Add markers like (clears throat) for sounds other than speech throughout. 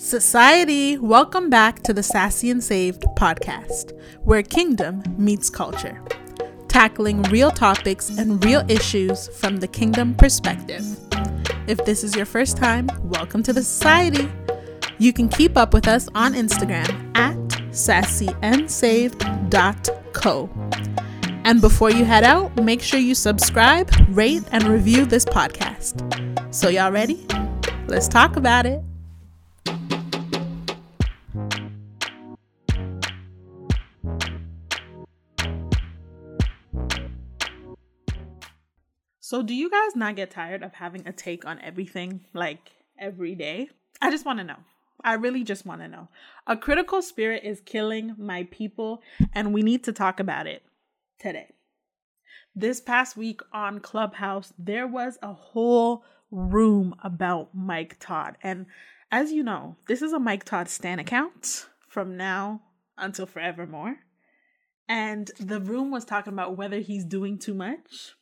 Society, welcome back to the Sassy and Saved podcast, where kingdom meets culture, tackling real topics and real issues from the kingdom perspective. If this is your first time, welcome to the society. You can keep up with us on Instagram at sassyandsaved.co. And before you head out, make sure you subscribe, rate, and review this podcast. So, y'all ready? Let's talk about it. So, do you guys not get tired of having a take on everything like every day? I just want to know. I really just want to know. A critical spirit is killing my people, and we need to talk about it today. This past week on Clubhouse, there was a whole room about Mike Todd. And as you know, this is a Mike Todd Stan account from now until forevermore. And the room was talking about whether he's doing too much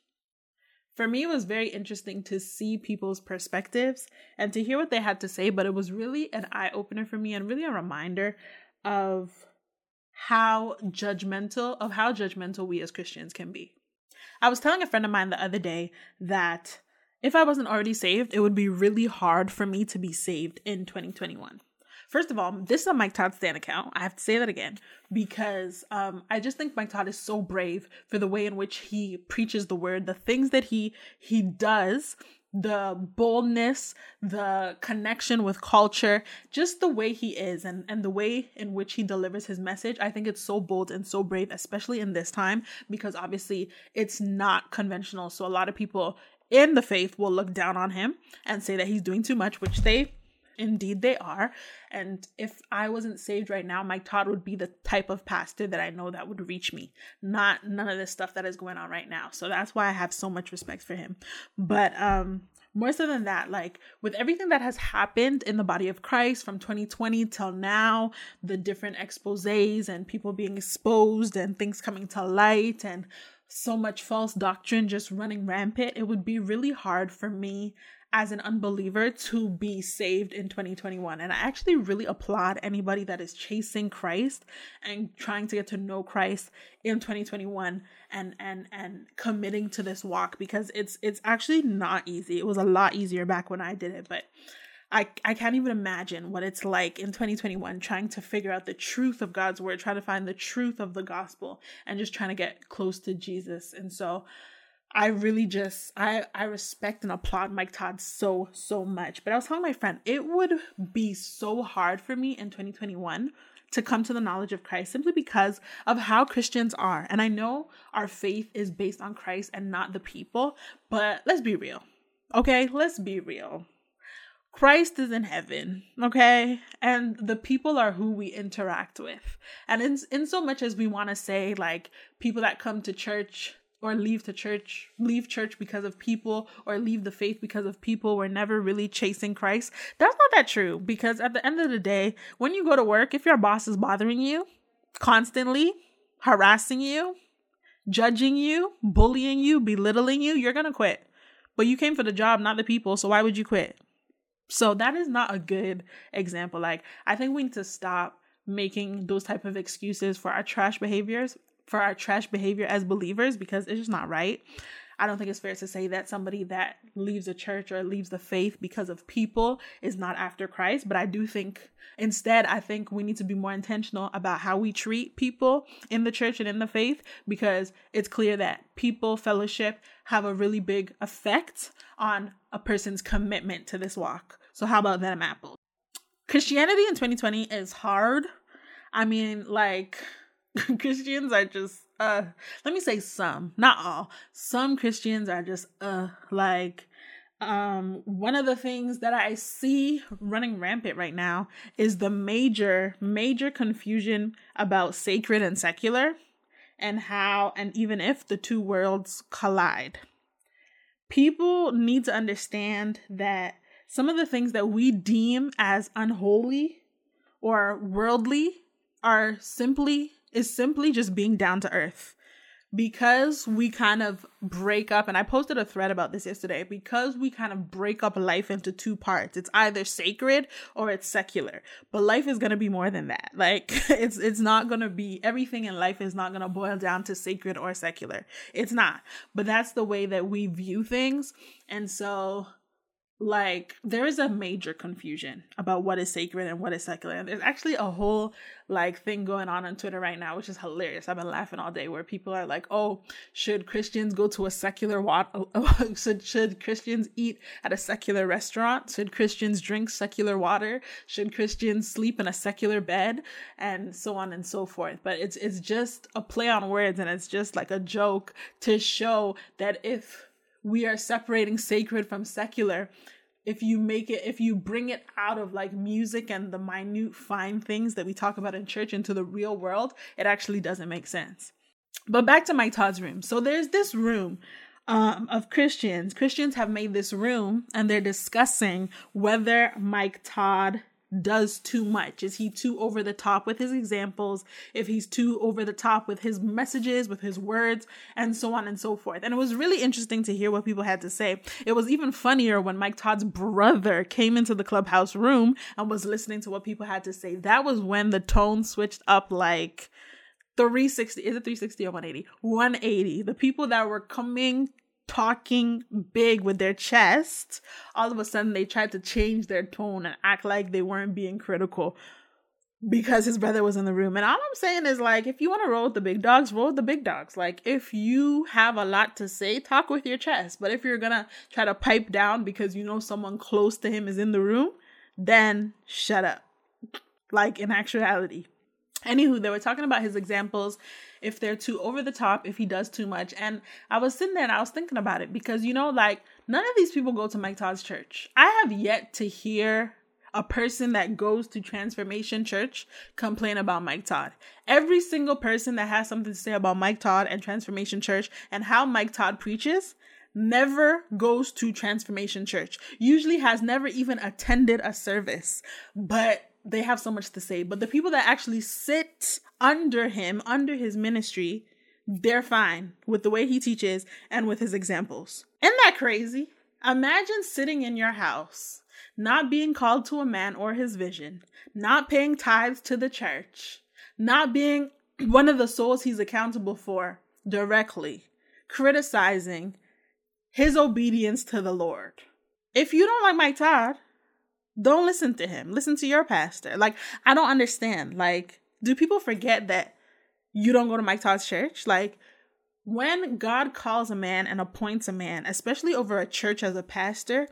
for me, it was very interesting to see people's perspectives and to hear what they had to say, but it was really an eye opener for me and really a reminder of how judgmental of how judgmental we as Christians can be. I was telling a friend of mine the other day that if I wasn't already saved, it would be really hard for me to be saved in 2021. First of all, this is a Mike Todd Stan account. I have to say that again because um, I just think Mike Todd is so brave for the way in which he preaches the word, the things that he he does, the boldness, the connection with culture, just the way he is and, and the way in which he delivers his message. I think it's so bold and so brave, especially in this time, because obviously it's not conventional. So a lot of people in the faith will look down on him and say that he's doing too much, which they Indeed, they are. And if I wasn't saved right now, Mike Todd would be the type of pastor that I know that would reach me, not none of this stuff that is going on right now. So that's why I have so much respect for him. But um, more so than that, like with everything that has happened in the body of Christ from 2020 till now, the different exposes and people being exposed and things coming to light and so much false doctrine just running rampant, it would be really hard for me as an unbeliever to be saved in 2021. And I actually really applaud anybody that is chasing Christ and trying to get to know Christ in 2021 and and and committing to this walk because it's it's actually not easy. It was a lot easier back when I did it, but I, I can't even imagine what it's like in 2021 trying to figure out the truth of God's word, trying to find the truth of the gospel, and just trying to get close to Jesus. And so I really just I I respect and applaud Mike Todd so so much. But I was telling my friend it would be so hard for me in 2021 to come to the knowledge of Christ simply because of how Christians are. And I know our faith is based on Christ and not the people, but let's be real. Okay, let's be real. Christ is in heaven, okay? And the people are who we interact with. And in, in so much as we want to say, like, people that come to church or leave the church, leave church because of people, or leave the faith because of people. We're never really chasing Christ. That's not that true because at the end of the day, when you go to work, if your boss is bothering you constantly, harassing you, judging you, bullying you, belittling you, you're going to quit. But you came for the job, not the people. So why would you quit? So that is not a good example. Like, I think we need to stop making those type of excuses for our trash behaviors for our trash behavior as believers because it's just not right. I don't think it's fair to say that somebody that leaves a church or leaves the faith because of people is not after Christ. But I do think instead, I think we need to be more intentional about how we treat people in the church and in the faith because it's clear that people, fellowship have a really big effect on a person's commitment to this walk. So, how about them apples? Christianity in 2020 is hard. I mean, like, (laughs) Christians are just uh let me say some, not all. Some Christians are just uh like um one of the things that I see running rampant right now is the major major confusion about sacred and secular and how and even if the two worlds collide. People need to understand that some of the things that we deem as unholy or worldly are simply is simply just being down to earth. because we kind of break up and i posted a thread about this yesterday because we kind of break up life into two parts. It's either sacred or it's secular. But life is to be more than that. (laughs) Like it's it's not to be everything in life is not to boil down to sacred or secular. It's not. But that's the way that we view things. And so like there is a major confusion about what is sacred and what is secular. And there's actually a whole like thing going on on twitter right now which is hilarious. I've been laughing all day where people are like oh should christians go to a secular water (laughs) should, should christians eat at a secular restaurant? Should christians drink secular water? Should christians sleep in a secular bed? And so on and so forth. But it's it's just a play on words and it's just like a joke to show that if we are separating sacred from secular. If you make it if you bring it out of like music and the minute fine things that we talk about in church into the real world it actually doesn't make sense. But back to mike todd's room. So there's this room um, of christians. Christians have made this room and they're discussing whether mike todd does too much? Is he too over the top with his examples? If he's too over the top with his messages, with his words, and so on and so forth. And it was really interesting to hear what people had to say. It was even funnier when Mike Todd's brother came into the clubhouse room and was listening to what people had to say. That was when the tone switched up like 360 is it 360 or 180 180 the people that were coming talking big with their chest, all of a sudden they tried to change their tone and act like they weren't being critical because his brother was in the room. And all I'm saying is like if you want to roll with the big dogs, roll with the big dogs. Like if you have a lot to say, talk with your chest. But if you're going to try to pipe down because you know someone close to him is in the room, then shut up. Like in actuality. Anywho, they were talking about his examples if they're too over the top, if he does too much. And I was sitting there and I was thinking about it because, you know, like none of these people go to Mike Todd's church. I have yet to hear a person that goes to Transformation Church complain about Mike Todd. Every single person that has something to say about Mike Todd and Transformation Church and how Mike Todd preaches never goes to Transformation Church, usually has never even attended a service, but they have so much to say. But the people that actually sit under him, under his ministry, they're fine with the way he teaches and with his examples. Isn't that crazy? Imagine sitting in your house, not being called to a man or his vision, not paying tithes to the church, not being (clears throat) one of the souls he's accountable for directly, criticizing his obedience to the Lord. If you don't like Mike Todd, don't listen to him. Listen to your pastor. Like, I don't understand. Like, do people forget that you don't go to Mike Todd's church? Like, when God calls a man and appoints a man, especially over a church as a pastor,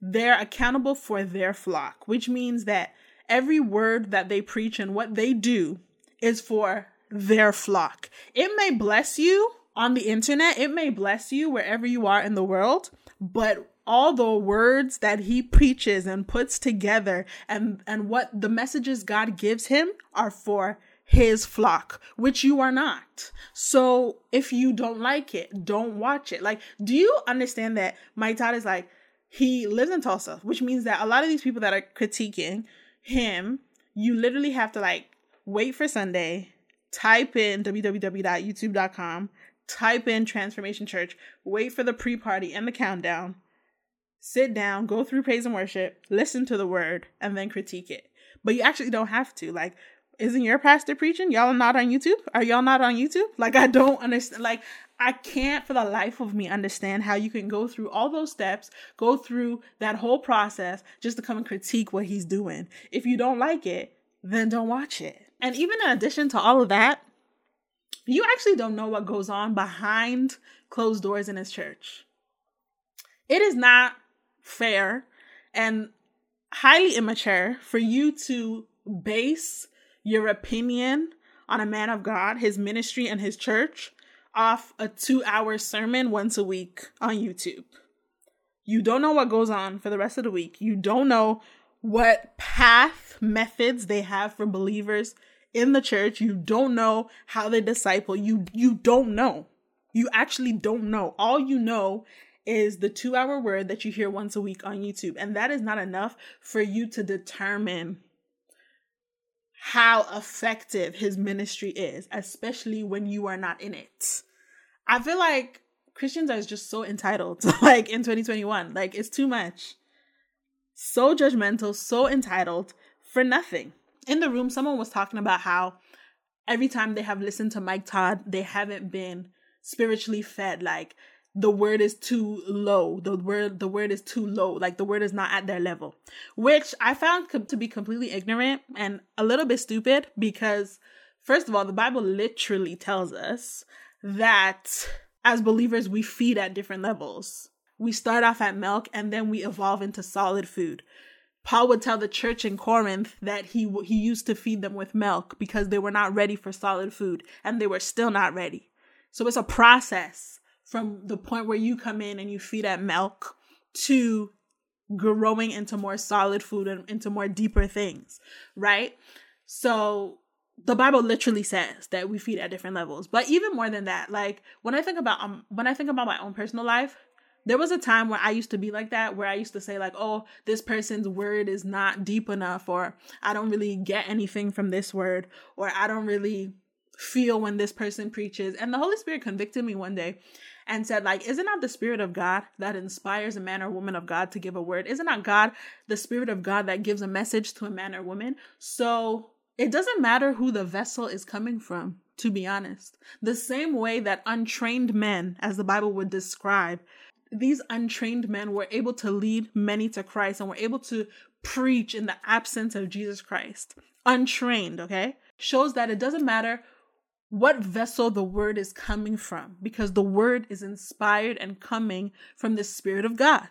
they're accountable for their flock, which means that every word that they preach and what they do is for their flock. It may bless you on the internet, it may bless you wherever you are in the world, but all the words that he preaches and puts together and and what the messages God gives him are for his flock, which you are not. So if you don't like it, don't watch it. Like, do you understand that Mike Todd is like, he lives in Tulsa, which means that a lot of these people that are critiquing him, you literally have to like wait for Sunday, type in www.youtube.com, type in Transformation Church, wait for the pre party and the countdown, sit down, go through praise and worship, listen to the word, and then critique it. But you actually don't have to. Like, isn't your pastor preaching? Y'all are not on YouTube? Are y'all not on YouTube? Like, I don't understand. Like, I can't for the life of me understand how you can go through all those steps, go through that whole process just to come and critique what he's doing. If you don't like it, then don't watch it. And even in addition to all of that, you actually don't know what goes on behind closed doors in his church. It is not fair and highly immature for you to base your opinion on a man of God, his ministry, and his church off a two hour sermon once a week on YouTube. You don't know what goes on for the rest of the week. You don't know what path methods they have for believers in the church. You don't know how they disciple. You you don't know. You actually don't know. All you know is the two hour word that you hear once a week on YouTube. And that is not enough for you to determine how effective his ministry is, especially when you are not in it. I feel like Christians are just so entitled, (laughs) like in 2021. Like it's too much. So judgmental, so entitled for nothing. In the room, someone was talking about how every time they have listened to Mike Todd, they haven't been spiritually fed. Like the word is too low. The word the word is too low. Like the word is not at their level, which I found to be completely ignorant and a little bit stupid because first of all, the Bible literally tells us that as believers we feed at different levels. We start off at milk and then we evolve into solid food. Paul would tell the church in Corinth that he he used to feed them with milk because they were not ready for solid food and they were still not ready. So it's a process from the point where you come in and you feed at milk to growing into more solid food and into more deeper things, right? So the Bible literally says that we feed at different levels. But even more than that, like when I think about um when I think about my own personal life, there was a time where I used to be like that, where I used to say, like, oh, this person's word is not deep enough, or I don't really get anything from this word, or I don't really feel when this person preaches. And the Holy Spirit convicted me one day and said, like, is it not the Spirit of God that inspires a man or woman of God to give a word? Is it not God, the Spirit of God, that gives a message to a man or woman? So it doesn't matter who the vessel is coming from, to be honest. The same way that untrained men, as the Bible would describe, these untrained men were able to lead many to Christ and were able to preach in the absence of Jesus Christ. Untrained, okay? Shows that it doesn't matter what vessel the word is coming from because the word is inspired and coming from the Spirit of God.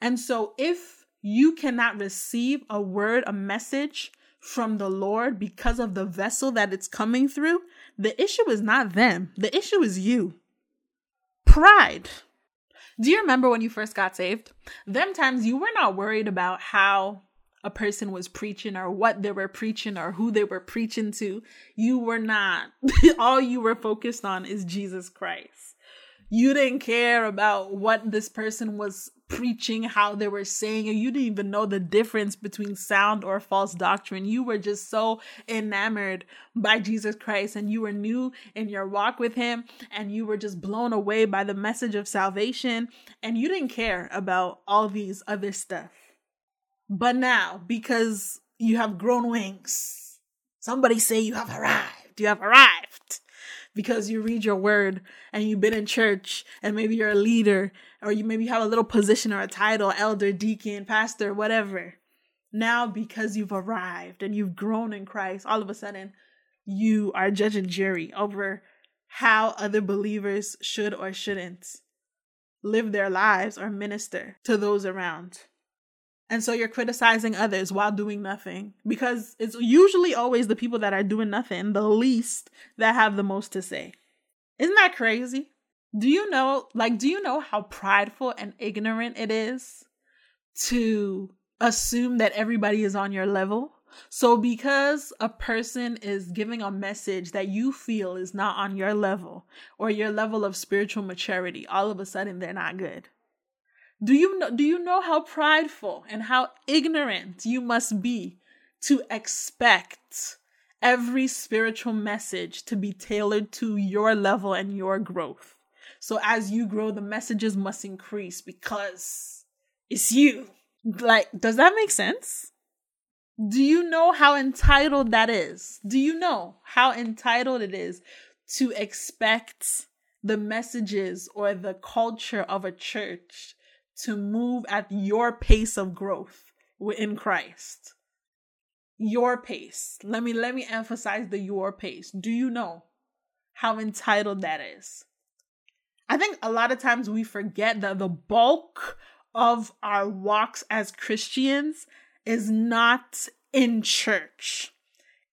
And so if you cannot receive a word, a message from the Lord because of the vessel that it's coming through, the issue is not them. The issue is you. Pride. Do you remember when you first got saved? Them times you were not worried about how a person was preaching or what they were preaching or who they were preaching to. You were not. (laughs) All you were focused on is Jesus Christ. You didn't care about what this person was preaching, how they were saying it. You didn't even know the difference between sound or false doctrine. You were just so enamored by Jesus Christ and you were new in your walk with Him and you were just blown away by the message of salvation and you didn't care about all these other stuff. But now, because you have grown wings, somebody say you have arrived. You have arrived because you read your word and you've been in church and maybe you're a leader or you maybe have a little position or a title, elder, deacon, pastor, whatever. Now, because you've arrived and you've grown in Christ, all of a sudden you are judge and jury over how other believers should or shouldn't live their lives or minister to those around. And so you're criticizing others while doing nothing because it's usually always the people that are doing nothing, the least that have the most to say. Isn't that crazy? Do you know, like, do you know how prideful and ignorant it is to assume that everybody is on your level? So, because a person is giving a message that you feel is not on your level or your level of spiritual maturity, all of a sudden they're not good. Do you know do you know how prideful and how ignorant you must be to expect every spiritual message to be tailored to your level and your growth? So as you grow, the messages must increase because it's you. Like, does that make sense? Do you know how entitled that is? Do you know how entitled it is to expect the messages or the culture of a church to move at your pace of growth in Christ. Your pace. Let me let me emphasize the your pace. Do you know how entitled that is? I think a lot of times we forget that the bulk of our walks as Christians is not in church.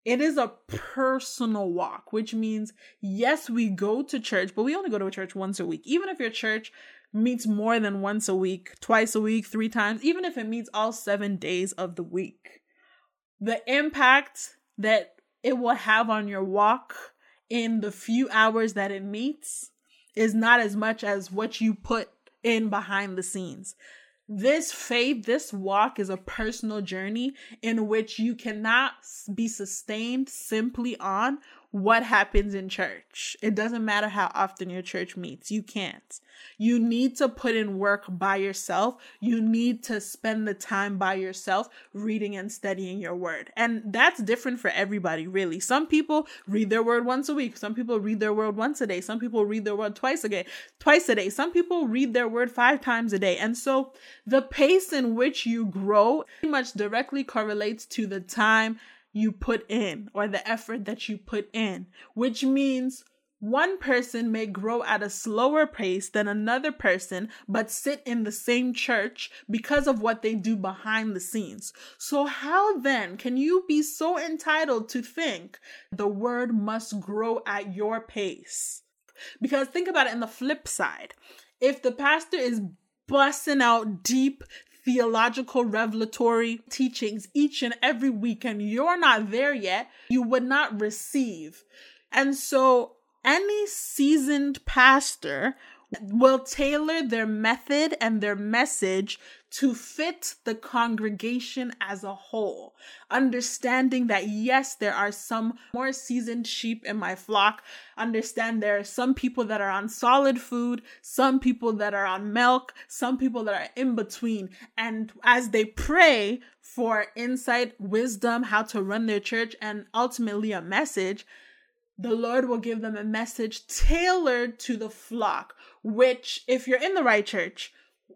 It is a personal walk, which means, yes, we go to church, but we only go to a church once a week. Even if your church meets more than once a week, twice a week, three times, even if it meets all seven days of the week. The impact that it will have on your walk in the few hours that it meets is not as much as what you put in behind the scenes. This faith, this walk is a personal journey in which you cannot be sustained simply on what happens in church. It doesn't matter how often your church meets. You can't. You need to put in work by yourself. You need to spend the time by yourself reading and studying your word. And that's different for everybody, really. Some people read their word once a week. Some people read their word once a day. Some people read their word twice a day, twice a day. Some people read their word five times a day. And so the pace in which you grow pretty much directly correlates to the time you put in or the effort that you put in, which means one person may grow at a slower pace than another person, but sit in the same church because of what they do behind the scenes. So, how then can you be so entitled to think the word must grow at your pace? Because think about it in the flip side. If the pastor is busting out deep theological revelatory teachings each and every week and you're not there yet, you would not receive. And so any seasoned pastor will tailor their method and their message to fit the congregation as a whole. Understanding that, yes, there are some more seasoned sheep in my flock. Understand there are some people that are on solid food, some people that are on milk, some people that are in between. And as they pray for insight, wisdom, how to run their church, and ultimately a message, the Lord will give them a message tailored to the flock, which, if you're in the right church,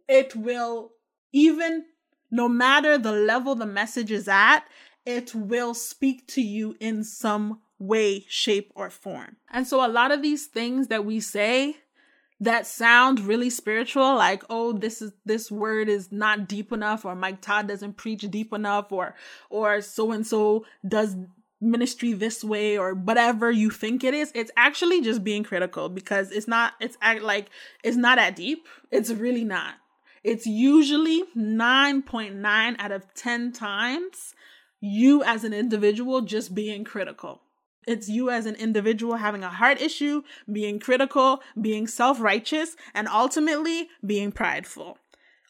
it will, even no matter the level the message is at, it will speak to you in some way, shape, or form. And so, a lot of these things that we say that sound really spiritual, like, oh, this is this word is not deep enough, or Mike Todd doesn't preach deep enough, or or so and so does ministry this way or whatever you think it is it's actually just being critical because it's not it's like it's not that deep. It's really not. It's usually 9.9 out of 10 times you as an individual just being critical. It's you as an individual having a heart issue, being critical, being self righteous, and ultimately being prideful.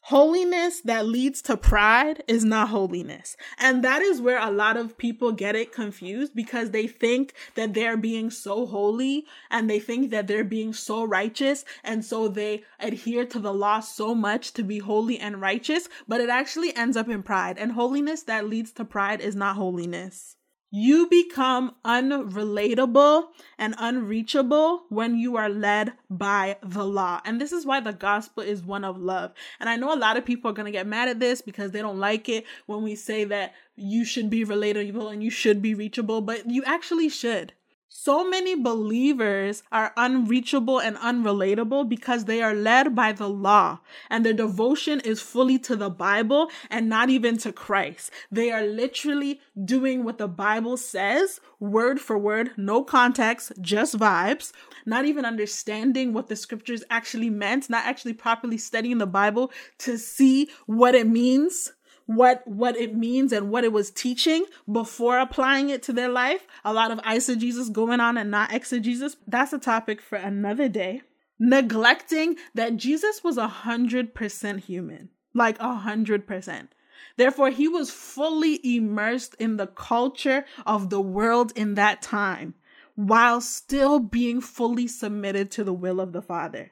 Holiness that leads to pride is not holiness. And that is where a lot of people get it confused because they think that they're being so holy and they think that they're being so righteous. And so they adhere to the law so much to be holy and righteous, but it actually ends up in pride. And holiness that leads to pride is not holiness. You become unrelatable and unreachable when you are led by the law. And this is why the gospel is one of love. And I know a lot of people are going to get mad at this because they don't like it when we say that you should be relatable and you should be reachable, but you actually should. So many believers are unreachable and unrelatable because they are led by the law and their devotion is fully to the Bible and not even to Christ. They are literally doing what the Bible says, word for word, no context, just vibes, not even understanding what the scriptures actually meant, not actually properly studying the Bible to see what it means what what it means and what it was teaching before applying it to their life. A lot of eisegesis going on and not exegesis. That's a topic for another day. Neglecting that Jesus was a hundred percent human, like a hundred percent. Therefore, he was fully immersed in the culture of the world in that time while still being fully submitted to the will of the Father.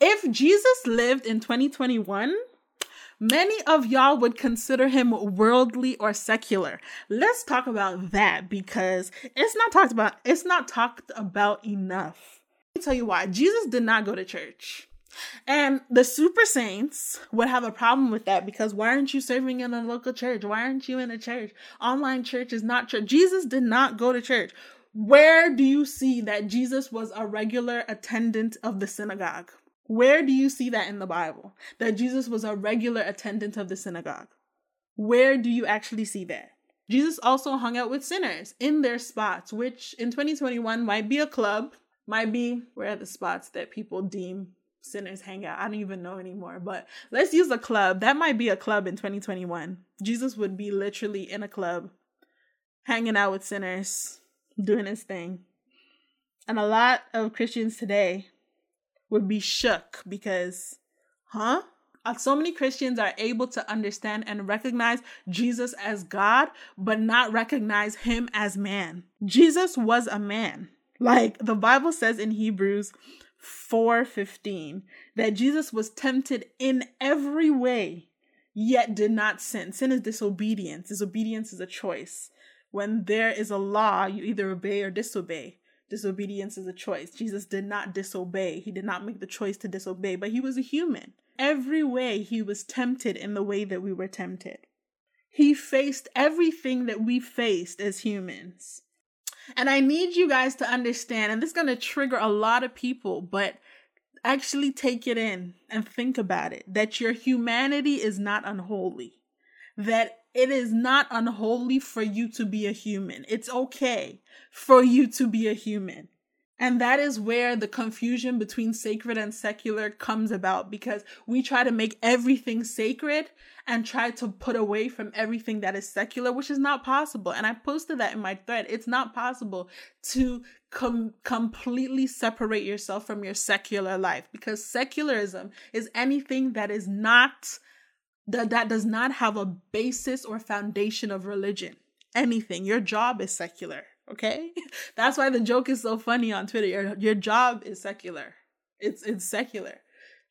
If Jesus lived in 2021, Many of y'all would consider him worldly or secular. Let's talk about that because it's not talked about, it's not talked about enough. Let me tell you why. Jesus did not go to church. And the super saints would have a problem with that because why aren't you serving in a local church? Why aren't you in a church? Online church is not church. Jesus did not go to church. Where do you see that Jesus was a regular attendant of the synagogue? Where do you see that in the Bible? That Jesus was a regular attendant of the synagogue? Where do you actually see that? Jesus also hung out with sinners in their spots, which in 2021 might be a club, might be where are the spots that people deem sinners hang out. I don't even know anymore, but let's use a club. That might be a club in 2021. Jesus would be literally in a club, hanging out with sinners, doing his thing. And a lot of Christians today would be shook because, huh? Uh, so many Christians are able to understand and recognize Jesus as God, but not recognize him as man. Jesus was a man. Like the Bible says in Hebrews 4:15 that Jesus was tempted in every way yet did not sin. Sin is disobedience. Disobedience is a choice. When there is a law, you either obey or disobey. Disobedience is a choice. Jesus did not disobey. He did not make the choice to disobey, but he was a human. Every way he was tempted in the way that we were tempted. He faced everything that we faced as humans. And I need you guys to understand, and this is going to trigger a lot of people, but actually take it in and think about it that your humanity is not unholy, that it is not unholy for you to be a human. It's okay for you to be a human. And that is where the confusion between sacred and secular comes about because we try to make everything sacred and try to put away from everything that is secular, which is not possible. And I posted that in my thread. It's not possible to com- completely separate yourself from your secular life because secularism is anything that is not that that does not have a basis or foundation of religion. Anything. Your job is secular Okay, (laughs) that's why the joke is so funny on Twitter. Your your job is secular. It's it's secular.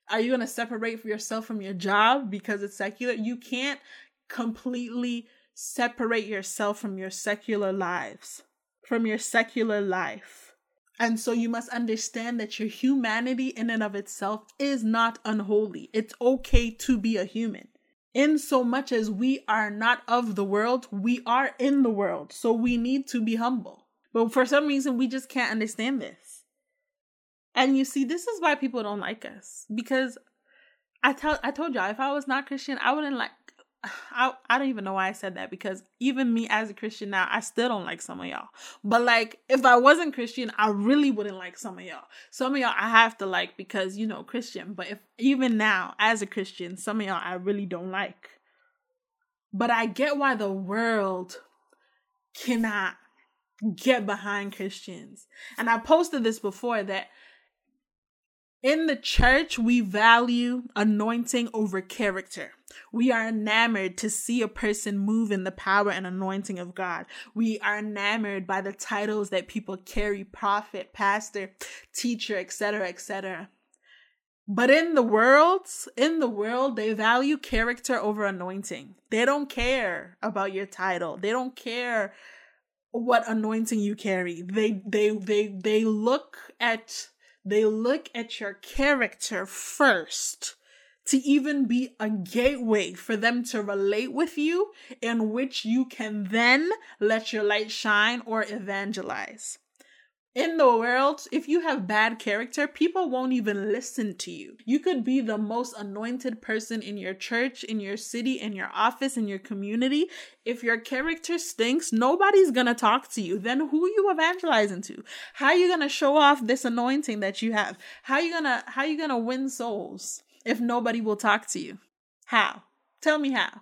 Are you gonna separate yourself from your job because it's secular? You can't completely separate yourself from your secular lives, from your secular life. And so you must understand that your humanity in and of itself is not unholy. It's okay to be a human in so much as we are not of the world, we are in the world. So we need to be humble. But for some reason, we just can't understand this. And you see, this is why people don't like us. Because I tell I told y'all if I was not Christian, I wouldn't like I, I don't even know why I said that because even me as a Christian now, I still don't like some of y'all. But like, if I wasn't Christian, I really wouldn't like some of y'all. Some of y'all I have to like because, you know, Christian. But if even now, as a Christian, some of y'all I really don't like. But I get why the world cannot get behind Christians. And I posted this before that in the church, we value anointing over character. We are enamored to see a person move in the power and anointing of God. We are enamored by the titles that people carry prophet, pastor, teacher, etc., etc. But in the world, in the world, they value character over anointing. They don't care about your title. They don't care what anointing you carry. They they they they look at they look at your character first to even be a gateway for them to relate with you, in which you can then let your light shine or evangelize in the world, if you have bad character, people won't even listen to you. You could be the most anointed person in your church, in your city, in your office, in your community. If your character stinks, nobody's gonna talk to you. Then who you evangelizing to? How are you gonna show off this anointing that you have? How you gonna how you gonna win souls if nobody will talk to you? How? Tell me how.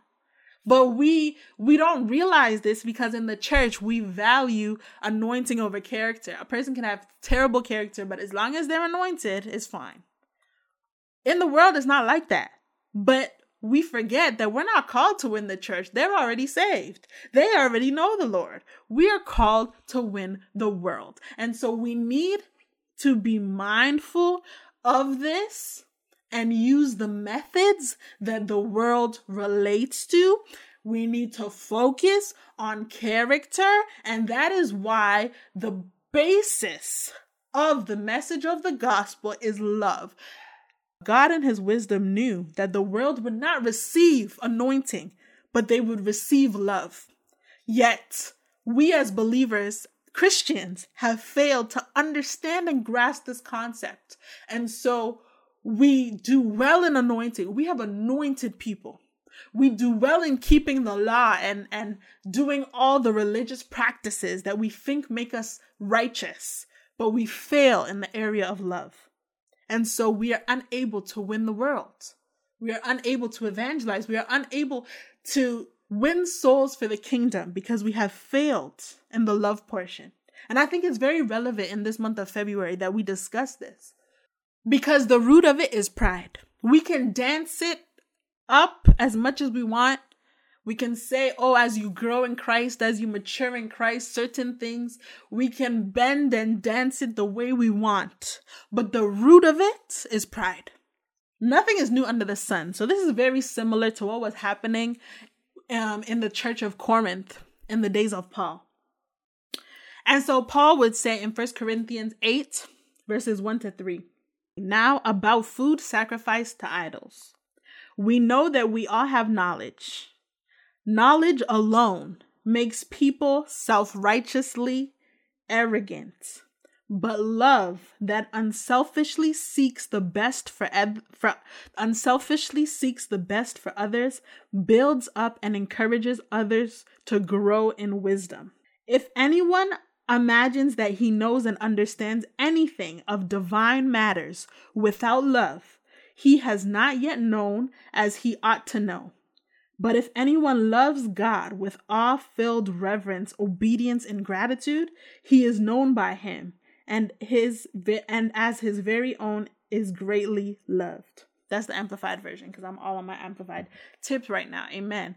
But we we don't realize this because in the church we value anointing over character. A person can have terrible character, but as long as they're anointed, it's fine. In the world it's not like that. But we forget that we're not called to win the church. They're already saved. They already know the Lord. We are called to win the world. And so we need to be mindful of this and use the methods that the world relates to. We need to focus on character, and that is why the basis of the message of the gospel is love. God, in his wisdom, knew that the world would not receive anointing, but they would receive love. Yet, we as believers, Christians, have failed to understand and grasp this concept. And so, we do well in anointing. We have anointed people. We do well in keeping the law and, and doing all the religious practices that we think make us righteous, but we fail in the area of love. And so we are unable to win the world. We are unable to evangelize. We are unable to win souls for the kingdom because we have failed in the love portion. And I think it's very relevant in this month of February that we discuss this because the root of it is pride. We can dance it up as much as we want. We can say, oh, as you grow in Christ, as you mature in Christ, certain things, we can bend and dance it the way we want. But the root of it is pride. Nothing is new under the sun. So this is very similar to what was happening um, in the church of Corinth in the days of Paul. And so Paul would say in 1 Corinthians 8, verses 1 to 3 Now about food sacrificed to idols. We know that we all have knowledge. Knowledge alone makes people self righteously arrogant. But love that unselfishly seeks the best for, for unselfishly seeks the best for others builds up and encourages others to grow in wisdom. If anyone imagines that he knows and understands anything of divine matters without love, he has not yet known as he ought to know. But if anyone loves God with awe filled reverence, obedience, and gratitude, he is known by him, and his and as his very own is greatly loved. That's the amplified version because I'm all on my amplified tips right now. Amen.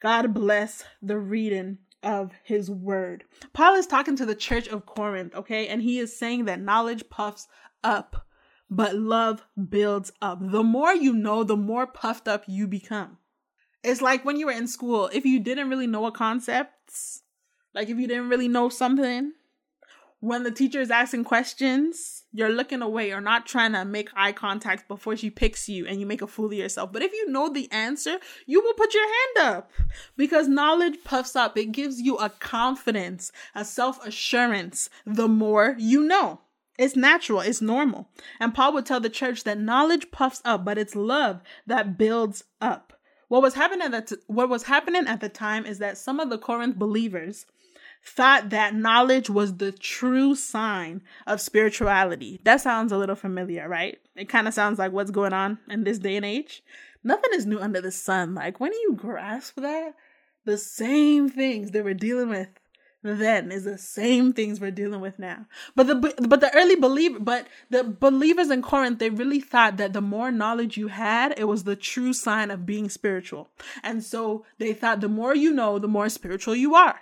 God bless the reading of his word. Paul is talking to the church of Corinth, okay? And he is saying that knowledge puffs up, but love builds up. The more you know, the more puffed up you become. It's like when you were in school, if you didn't really know a concept, like if you didn't really know something, when the teacher is asking questions, you're looking away or not trying to make eye contact before she picks you and you make a fool of yourself. But if you know the answer, you will put your hand up because knowledge puffs up. It gives you a confidence, a self assurance the more you know. It's natural, it's normal. And Paul would tell the church that knowledge puffs up, but it's love that builds up. What was happening at the, what was happening at the time is that some of the Corinth believers thought that knowledge was the true sign of spirituality. That sounds a little familiar, right? It kind of sounds like what's going on in this day and age. Nothing is new under the sun. Like, when you grasp that, the same things they were dealing with then is the same things we're dealing with now. But the but the early believer but the believers in Corinth they really thought that the more knowledge you had, it was the true sign of being spiritual. And so they thought the more you know, the more spiritual you are.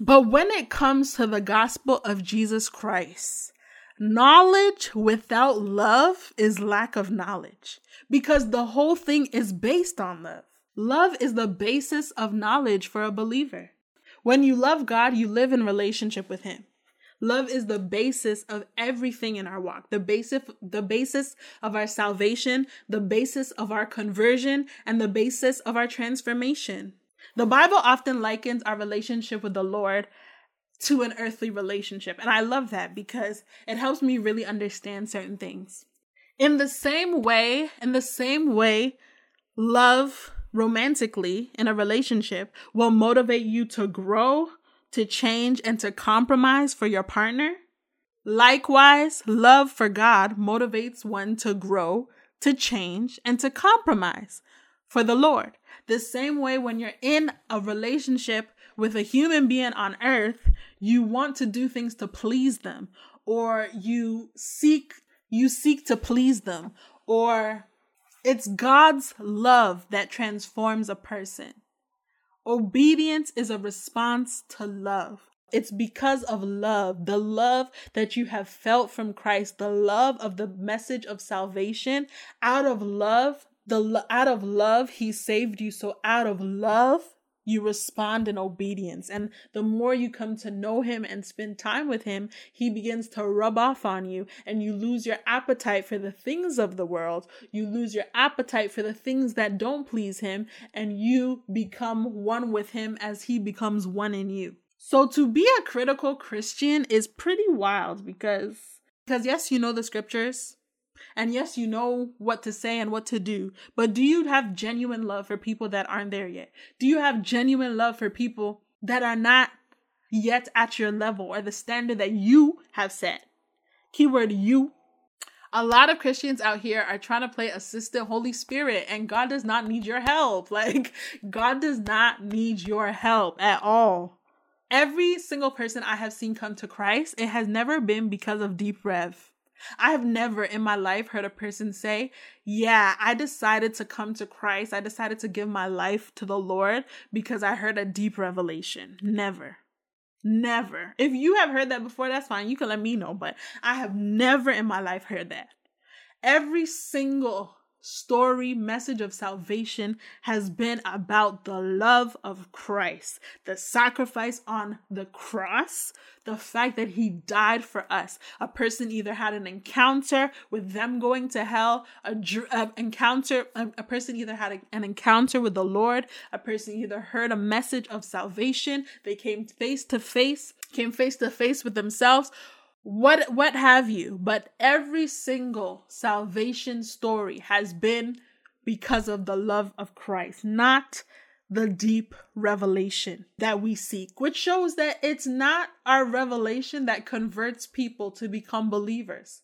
But when it comes to the gospel of Jesus Christ, knowledge without love is lack of knowledge because the whole thing is based on love. Love is the basis of knowledge for a believer. When you love God, you live in relationship with him. Love is the basis of everything in our walk, the basis, the basis of our salvation, the basis of our conversion, and the basis of our transformation. The Bible often likens our relationship with the Lord to an earthly relationship. And I love that because it helps me really understand certain things. In the same way, in the same way, love romantically in a relationship will motivate you to grow, to change, and to compromise for your partner. Likewise, love for God motivates one to grow, to change, and to compromise for the Lord. The same way when you're in a relationship with a human being on earth, you want to do things to please them or you seek you seek to please them or it's God's love that transforms a person. Obedience is a response to love. It's because of love, the love that you have felt from Christ, the love of the message of salvation. Out of love, the out of love he saved you. So out of love you respond in obedience. And the more you come to know him and spend time with him he begins to rub off on you and you lose your appetite for the things of the world. You lose your appetite for the things that don't please him and you become one with him as he becomes one in you. So to be a critical christian is pretty wild because because yes you know the scriptures and yes, you know what to say and what to do, but do you have genuine love for people that aren't there yet? Do you have genuine love for people that are not yet at your level or the standard that you have set? Keyword you. A lot of Christians out here are trying to play assistant Holy Spirit, and God does not need your help. (laughs) Like, God does not need your help at all. Every single person I have seen come to Christ, it has never been because of deep rev. I have never in my life heard a person say, Yeah, I decided to come to Christ. I decided to give my life to the Lord because I heard a deep revelation. Never. Never. If you have heard that before, that's fine. You can let me know, but I have never in my life heard that. Every single story, message of salvation has been about the love of Christ, the sacrifice on the cross, the fact that he died for us. A person either had an encounter with them going to hell, a, encounter, a, a, person either had a, an encounter with the Lord, a person either heard a message of salvation, they came face to face, came face to face with themselves what what have you? But every single salvation story has been because of the love of Christ not the deep revelation that we seek which shows that it's not our revelation that converts people to become believers.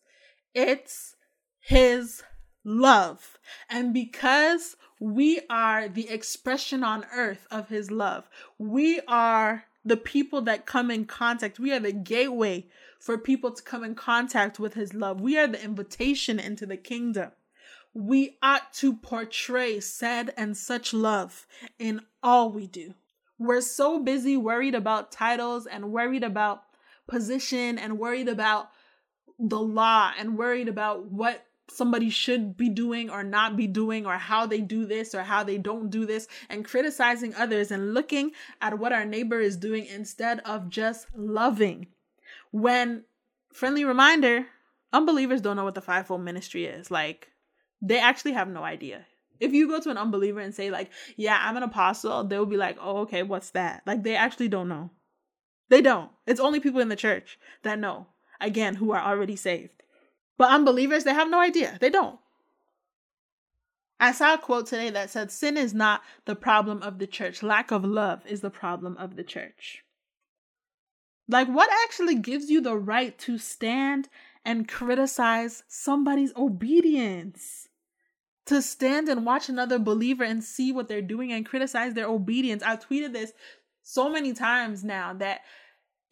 It's his love. And because we are the expression on earth of his love we are the people that come in contact. We are the gateway for people to come in contact with his love. We are the invitation into the kingdom. We ought to portray said and such love in all we do. We're so busy worried about titles and worried about position and worried about the law and worried about what somebody should be doing or not be doing or how they do this or how they don't do this and criticizing others and looking at what our neighbor is doing instead of just loving when friendly reminder, unbelievers don't know what the fivefold ministry is. Like they actually have no idea. If you go to an unbeliever and say like, "Yeah, I'm an apostle," they'll be like, "Oh, okay, what's that?" Like they actually don't know. They don't. It's only people in the church that know. Again, who are already saved. But unbelievers, they have no idea. They don't. I saw a quote today that said, Sin is not the problem of the church. Lack of love is the problem of the church. Like, what actually gives you the right to stand and criticize somebody's obedience? To stand and watch another believer and see what they're doing and criticize their obedience. I've tweeted this so many times now that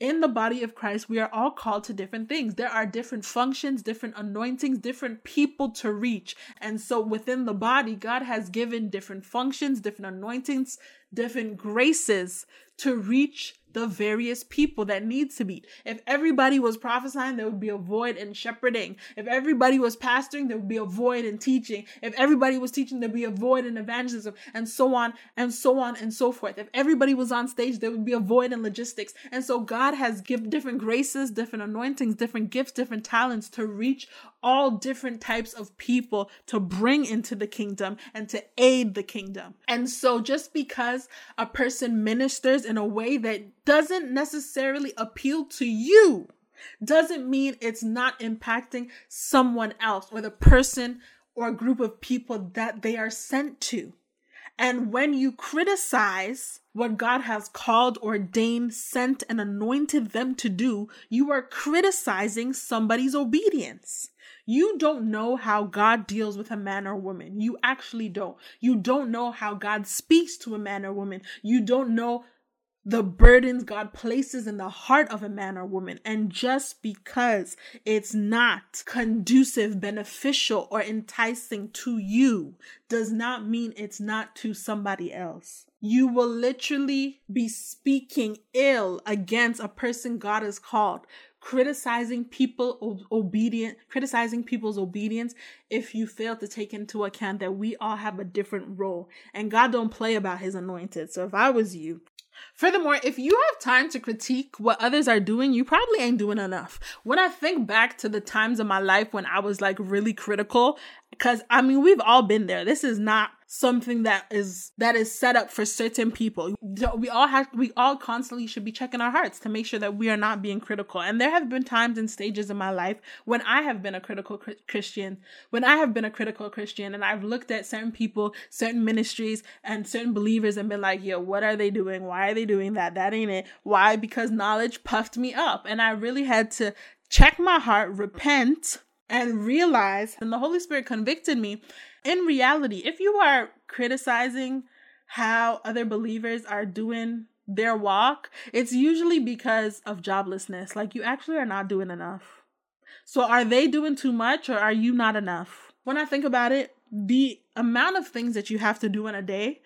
in the body of Christ, we are all called to different things. There are different functions, different anointings, different people to reach. And so within the body, God has given different functions, different anointings, different graces to reach the various people that need to be. If everybody was prophesying, there would be a void in shepherding. If everybody was pastoring, there would be a void in teaching. If everybody was teaching, there'd be a void in evangelism, and so on and so on and so forth. If everybody was on stage, there would be a void in logistics. And so God has given different graces, different anointings, different gifts, different talents to reach all different types of people to bring into the kingdom and to aid the kingdom. And so just because a person ministers in a way that doesn't necessarily appeal to you doesn't mean it's not impacting someone else or the person or group of people that they are sent to. And when you criticize what God has called, ordained, sent, and anointed them to do, you are criticizing somebody's obedience. You don't know how God deals with a man or woman. You actually don't. You don't know how God speaks to a man or woman. You don't know the burdens God places in the heart of a man or woman. And just because it's not conducive, beneficial, or enticing to you does not mean it's not to somebody else. You will literally be speaking ill against a person God has called criticizing people obedient criticizing people's obedience if you fail to take into account that we all have a different role and god don't play about his anointed so if i was you Furthermore, if you have time to critique what others are doing, you probably ain't doing enough. When I think back to the times in my life when I was like really critical, because I mean, we've all been there. This is not something that is that is set up for certain people. We all have we all constantly should be checking our hearts to make sure that we are not being critical. And there have been times and stages in my life when I have been a critical Christian, when I have been a critical Christian and I've looked at certain people, certain ministries and certain believers and been like, "Yo, what are they doing? Why are they doing that? That ain't it." Why? Because knowledge puffed me up and I really had to check my heart, repent, and realize and the Holy Spirit convicted me in reality, if you are criticizing how other believers are doing their walk, it's usually because of joblessness. Like you actually are not doing enough. So are they doing too much or are you not enough? When I think about it, the amount of things that you have to do in a day,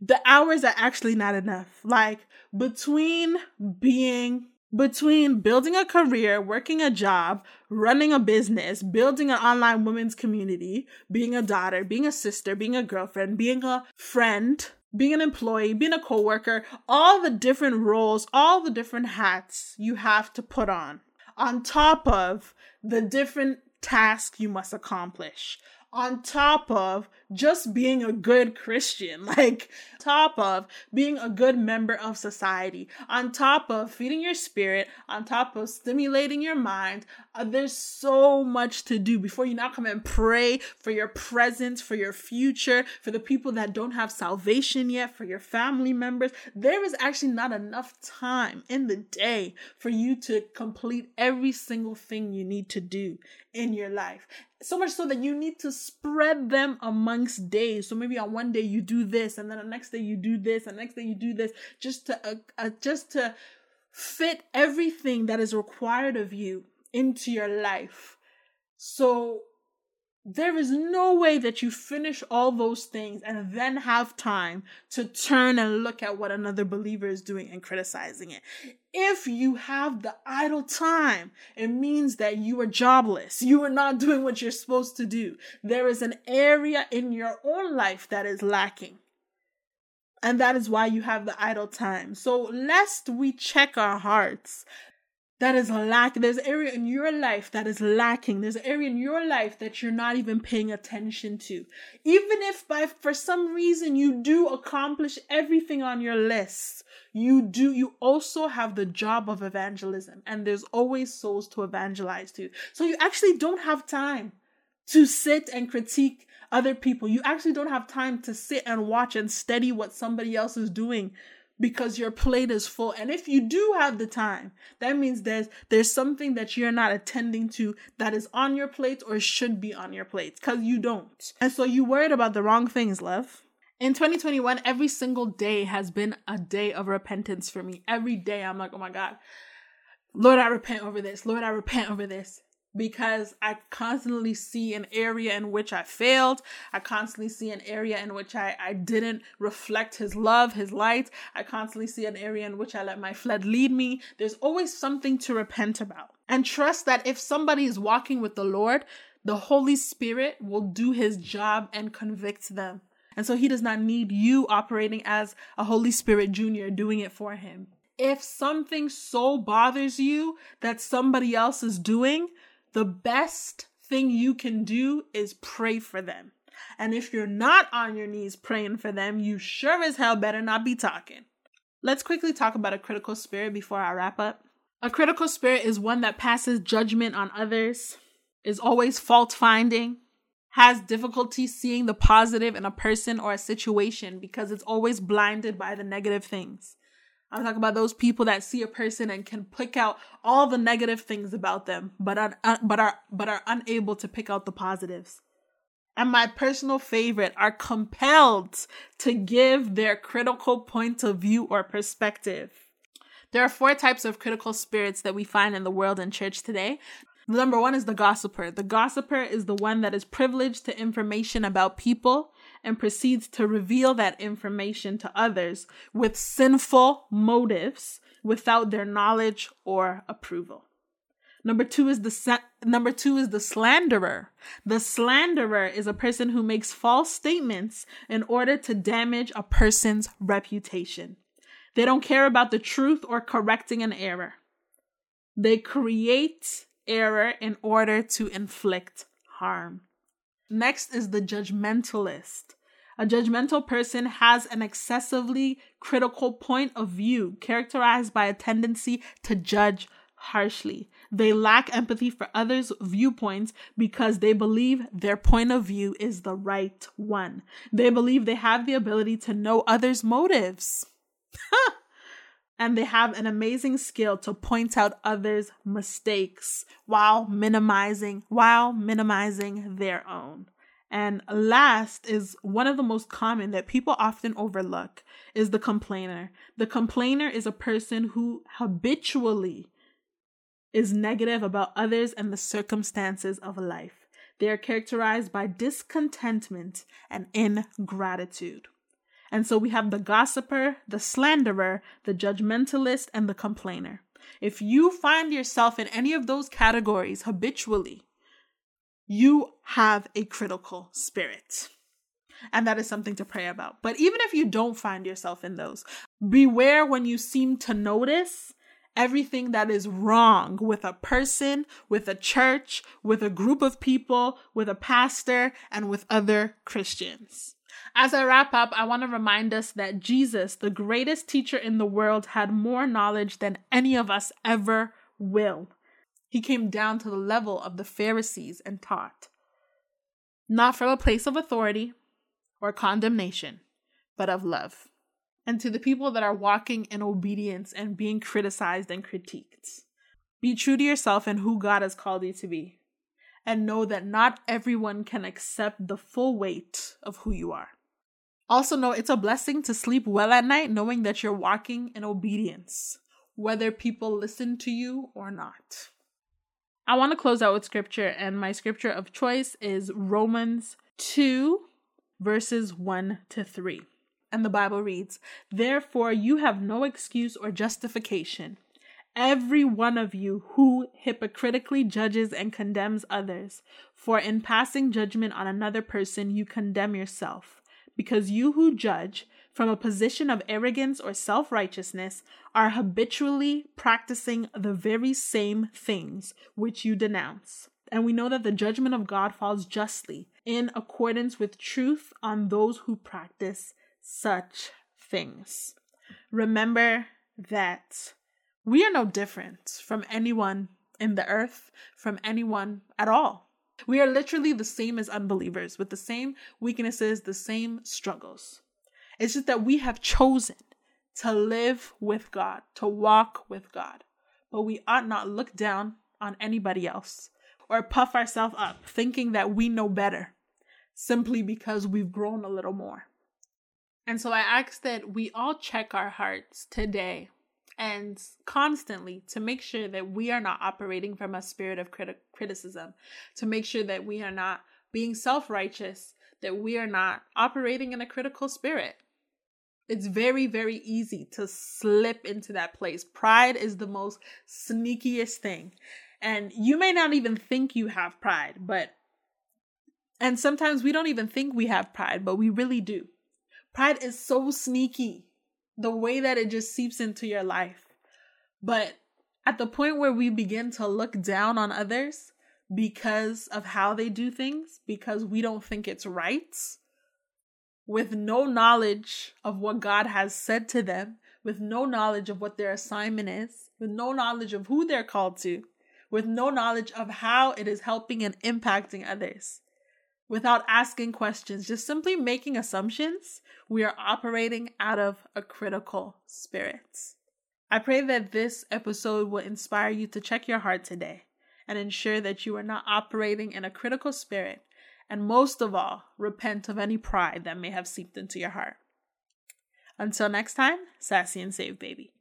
the hours are actually not enough. Like between being between building a career, working a job, running a business, building an online women's community, being a daughter, being a sister, being a girlfriend, being a friend, being an employee, being a coworker, all the different roles, all the different hats you have to put on, on top of the different tasks you must accomplish, on top of just being a good Christian, (laughs) like top of being a good member of society, on top of feeding your spirit, on top of stimulating your mind. Uh, there's so much to do before you now come and pray for your present, for your future, for the people that don't have salvation yet, for your family members. There is actually not enough time in the day for you to complete every single thing you need to do in your life so much so that you need to spread them days. So maybe on one day you do this, and then the next day you do this, and next day you do this, just to uh, uh, just to fit everything that is required of you into your life. So there is no way that you finish all those things and then have time to turn and look at what another believer is doing and criticizing it. If you have the idle time, it means that you are jobless. You are not doing what you're supposed to do. There is an area in your own life that is lacking. And that is why you have the idle time. So, lest we check our hearts that is lacking. There's an area in your life that is lacking. There's an area in your life that you're not even paying attention to. Even if by for some reason you do accomplish everything on your list, you do you also have the job of evangelism and there's always souls to evangelize to. So you actually don't have time to sit and critique other people. You actually don't have time to sit and watch and study what somebody else is doing because your plate is full. And if you do have the time that means there's there's something that you're not attending to that is on your plate or should be on your plate because you don't. And so you worried about the wrong things love. In 2021 every single day has been a day of repentance for me. Every day i'm like oh my god. Lord i repent over this. Lord i repent over this because I constantly see an area in which I failed. I constantly see an area in which I, I didn't reflect his love, his light. I constantly see an area in which I let my flesh lead me. There's always something to repent about. And trust that if somebody is walking with the Lord, the Holy Spirit will do his job and convict them. And so he does not need you operating as a Holy Spirit junior doing it for him. If something so bothers you that somebody else is doing, the best thing you can do is pray for them. And if you're not on your knees praying for them, you sure as hell better not be talking. Let's quickly talk about a critical spirit before I wrap up. A critical spirit is one that passes judgment on others, is always fault finding, has difficulty seeing the positive in a person or a situation because it's always blinded by the negative things. I'm talking about those people that see a person and can pick out all the negative things about them, but are uh, but are but are unable to pick out the positives. And my personal favorite are compelled to give their critical point of view or perspective. There are four types of critical spirits that we find in the world and church today. Number one is the gossiper. The gossiper is the one that is privileged to information about people and proceeds to reveal that information to others with sinful motives without their knowledge or approval. Number two is the number two is the slanderer. The slanderer is a person who makes false statements in order to damage a person's reputation. They don't care about the truth or correcting an error. They create error in order to inflict harm. Next is the judgmentalist. A judgmental person has an excessively critical point of view characterized by a tendency to judge harshly. They lack empathy for others' viewpoints because they believe their point of view is the right one. They believe they have the ability to know others' motives. (laughs) and they have an amazing skill to point out others' mistakes while minimizing while minimizing their own. And last is one of the most common that people often overlook is the complainer. The complainer is a person who habitually is negative about others and the circumstances of life. They are characterized by discontentment and ingratitude. And so we have the gossiper, the slanderer, the judgmentalist, and the complainer. If you find yourself in any of those categories habitually, you have a critical spirit. And that is something to pray about. But even if you don't find yourself in those, beware when you seem to notice everything that is wrong with a person, with a church, with a group of people, with a pastor, and with other Christians. As I wrap up, I want to remind us that Jesus, the greatest teacher in the world, had more knowledge than any of us ever will. He came down to the level of the Pharisees and taught, not from a place of authority or condemnation, but of love and to the people that are walking in obedience and being criticized and critiqued. Be true to yourself and who God has called you to be, and know that not everyone can accept the full weight of who you are. Also, know it's a blessing to sleep well at night knowing that you're walking in obedience, whether people listen to you or not. I want to close out with scripture, and my scripture of choice is Romans 2, verses 1 to 3. And the Bible reads, Therefore you have no excuse or justification, every one of you who hypocritically judges and condemns others. For in passing judgment on another person, you condemn yourself, because you who judge from a position of arrogance or self righteousness are habitually practicing the very same things which you denounce. And we know that the judgment of God falls justly in accordance with truth on those who practice such things. Remember that we are no different from anyone in the earth, from anyone at all. We are literally the same as unbelievers with the same weaknesses, the same struggles. It's just that we have chosen to live with God, to walk with God. But we ought not look down on anybody else or puff ourselves up thinking that we know better simply because we've grown a little more. And so I ask that we all check our hearts today and constantly to make sure that we are not operating from a spirit of criti- criticism, to make sure that we are not being self righteous, that we are not operating in a critical spirit. It's very, very easy to slip into that place. Pride is the most sneakiest thing. And you may not even think you have pride, but, and sometimes we don't even think we have pride, but we really do. Pride is so sneaky, the way that it just seeps into your life. But at the point where we begin to look down on others because of how they do things, because we don't think it's right, with no knowledge of what God has said to them, with no knowledge of what their assignment is, with no knowledge of who they're called to, with no knowledge of how it is helping and impacting others without asking questions, just simply making assumptions, we are operating out of a critical spirit. I pray that this episode will inspire you to check your heart today and ensure that you are not operating in a critical spirit, and most of all, repent of any pride that may have seeped into your heart. Until next time, sassy and save, baby.